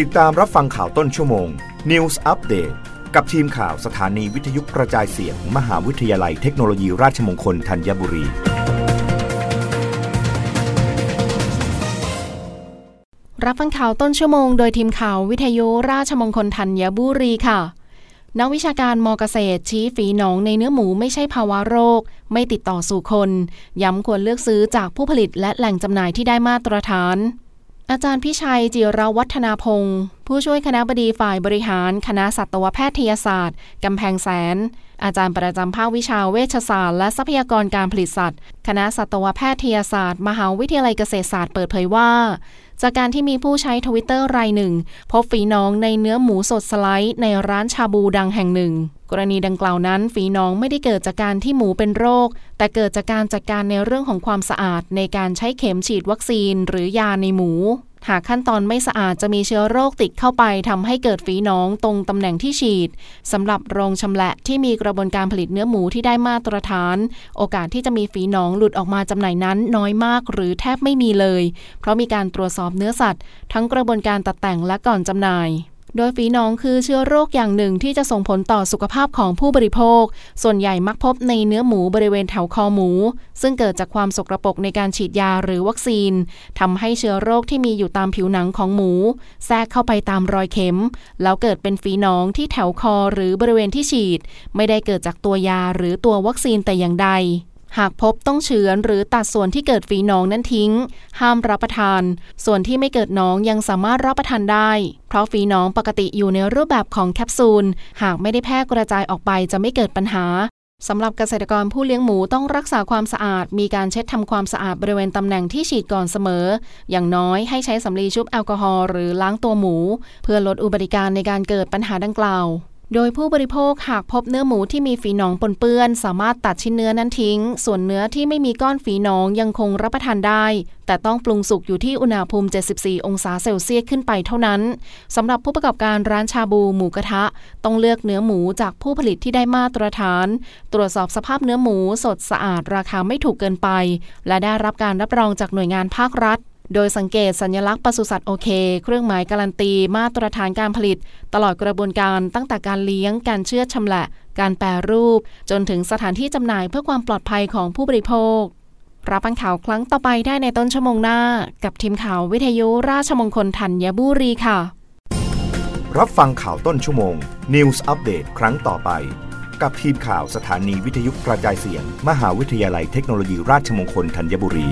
ติดตามรับฟังข่าวต้นชั่วโมง News Update กับทีมข่าวสถานีวิทยุกระจายเสียงมมหาวิทยาลัยเทคโนโลยีราชมงคลธัญบุรี รับฟังข่าวต้นชั่วโมง โดยทีมข่าววิทยุราชมงคลธัญบุรีค่ะ นักวิชาการมอเกษตรชี้ฝีหนองในเนื้อหมูไม่ใช่ภาวะโรค ไม่ติดต่อสู่คน ย้ำควรเลือกซื้อจากผู้ผลิตและแหล่งจำหน่ายที่ได้มาตรฐาน อาจารย์พิชัยจิรวัฒนาพงศ์ผู้ช่วยคณะบดีฝ่ายบริหาร คณะสัตวแพทยศาสตร์ กำแพงแสน อาจารย์ประจำภาควิชาเวชศาสตร์และทรัพยากรการผลิตสัตว์ คณะสัตวแพทยศาสตร์ มหาวิทยาลัยเกษตรศาสตร์เปิดเผยว่า จากการที่มีผู้ใช้ทวิตเตอร์รายหนึ่ง พบฝีน้องในเนื้อหมูสดสไลด์ในร้านชาบูดังแห่งหนึ่ง กรณีดังกล่าวนั้น ฝีน้องไม่ได้เกิดจากการที่หมูเป็นโรค แต่เกิดจากการจัดการในเรื่องของความสะอาด ในการใช้เข็มฉีดวัคซีน หรือยาในหมู หากขั้นตอนไม่สะอาดจะมีเชื้อโรคติดเข้าไปทำให้เกิดฝีน้องตรงตำแหน่งที่ฉีดสำหรับโรงชำแหละที่มีกระบวนการผลิตเนื้อหมูที่ได้มาตรฐาน โอกาสที่จะมีฝีน้องหลุดออกมาจำหน่ายนั้นน้อยมากหรือแทบไม่มีเลย เพราะมีการตรวจสอบเนื้อสัตว์ ทั้งกระบวนการตัดแต่งและก่อนจำหน่าย โดยฝีหนองคือเชื้อโรคอย่างหนึ่งที่จะส่งผลต่อสุขภาพของผู้บริโภค ส่วนใหญ่มักพบในเนื้อหมูบริเวณแถวคอหมู ซึ่งเกิดจากความสกรปรกในการฉีดยาหรือวัคซีนทำให้เชื้อโรคที่มีอยู่ตามผิวหนังของหมู แทรกเข้าไปตามรอยเข็ม แล้วเกิดเป็นฝีหนองที่แถวคอหรือบริเวณที่ฉีด ไม่ได้เกิดจากตัวยาหรือตัววัคซีนแต่อย่างใด หากพบต้องเฉือนหรือตัดส่วนที่เกิดฝีหนองนั้นทิ้ง ห้ามรับประทาน ส่วนที่ไม่เกิดหนองยังสามารถรับประทานได้ เพราะฝีหนองปกติอยู่ในรูปแบบของแคปซูล หากไม่ได้แพร่กระจายออกไปจะไม่เกิดปัญหาสำหรับเกษตรกรผู้เลี้ยงหมูต้องรักษาความสะอาด มีการเช็ดทำความสะอาดบริเวณตำแหน่งที่ฉีดก่อนเสมอ อย่างน้อยให้ใช้สำลีชุบแอลกอฮอล์หรือล้างตัวหมู เพื่อลดอุบัติการในการเกิดปัญหาดังกล่าว โดยผู้บริโภคหากพบเนื้อหมูที่มีฝีหนองปนเปื้อน สามารถตัดชิ้นเนื้อนั้นทิ้ง ส่วนเนื้อที่ไม่มีก้อนฝีหนองยังคงรับประทานได้ แต่ต้องปรุงสุกอยู่ที่อุณหภูมิ 74 องศาเซลเซียสขึ้นไปเท่านั้นสำหรับผู้ประกอบการร้านชาบูหมูกระทะ ต้องเลือกเนื้อหมูจากผู้ผลิตที่ได้มาตรฐาน ตรวจสอบสภาพเนื้อหมูสดสะอาดราคาไม่ถูกเกินไป และได้รับการรับรองจากหน่วยงานภาครัฐ โดยสังเกตสัญลักษณ์ปศุสัตว์โอเค เครื่องหมายการันตี มาตรฐานการผลิต ตลอดกระบวนการตั้งแต่การเลี้ยง การเชือชำแหละ การแปรรูป จนถึงสถานที่จำหน่ายเพื่อความปลอดภัยของผู้บริโภค รับฟังข่าวครั้งต่อไปได้ในต้นชั่วโมงหน้า กับทีมข่าววิทยุราชมงคลธัญบุรีค่ะ รับฟังข่าวต้นชั่วโมง News Update ครั้งต่อไป กับทีมข่าวสถานีวิทยุกระจายเสียง มหาวิทยาลัยเทคโนโลยีราชมงคลธัญบุรี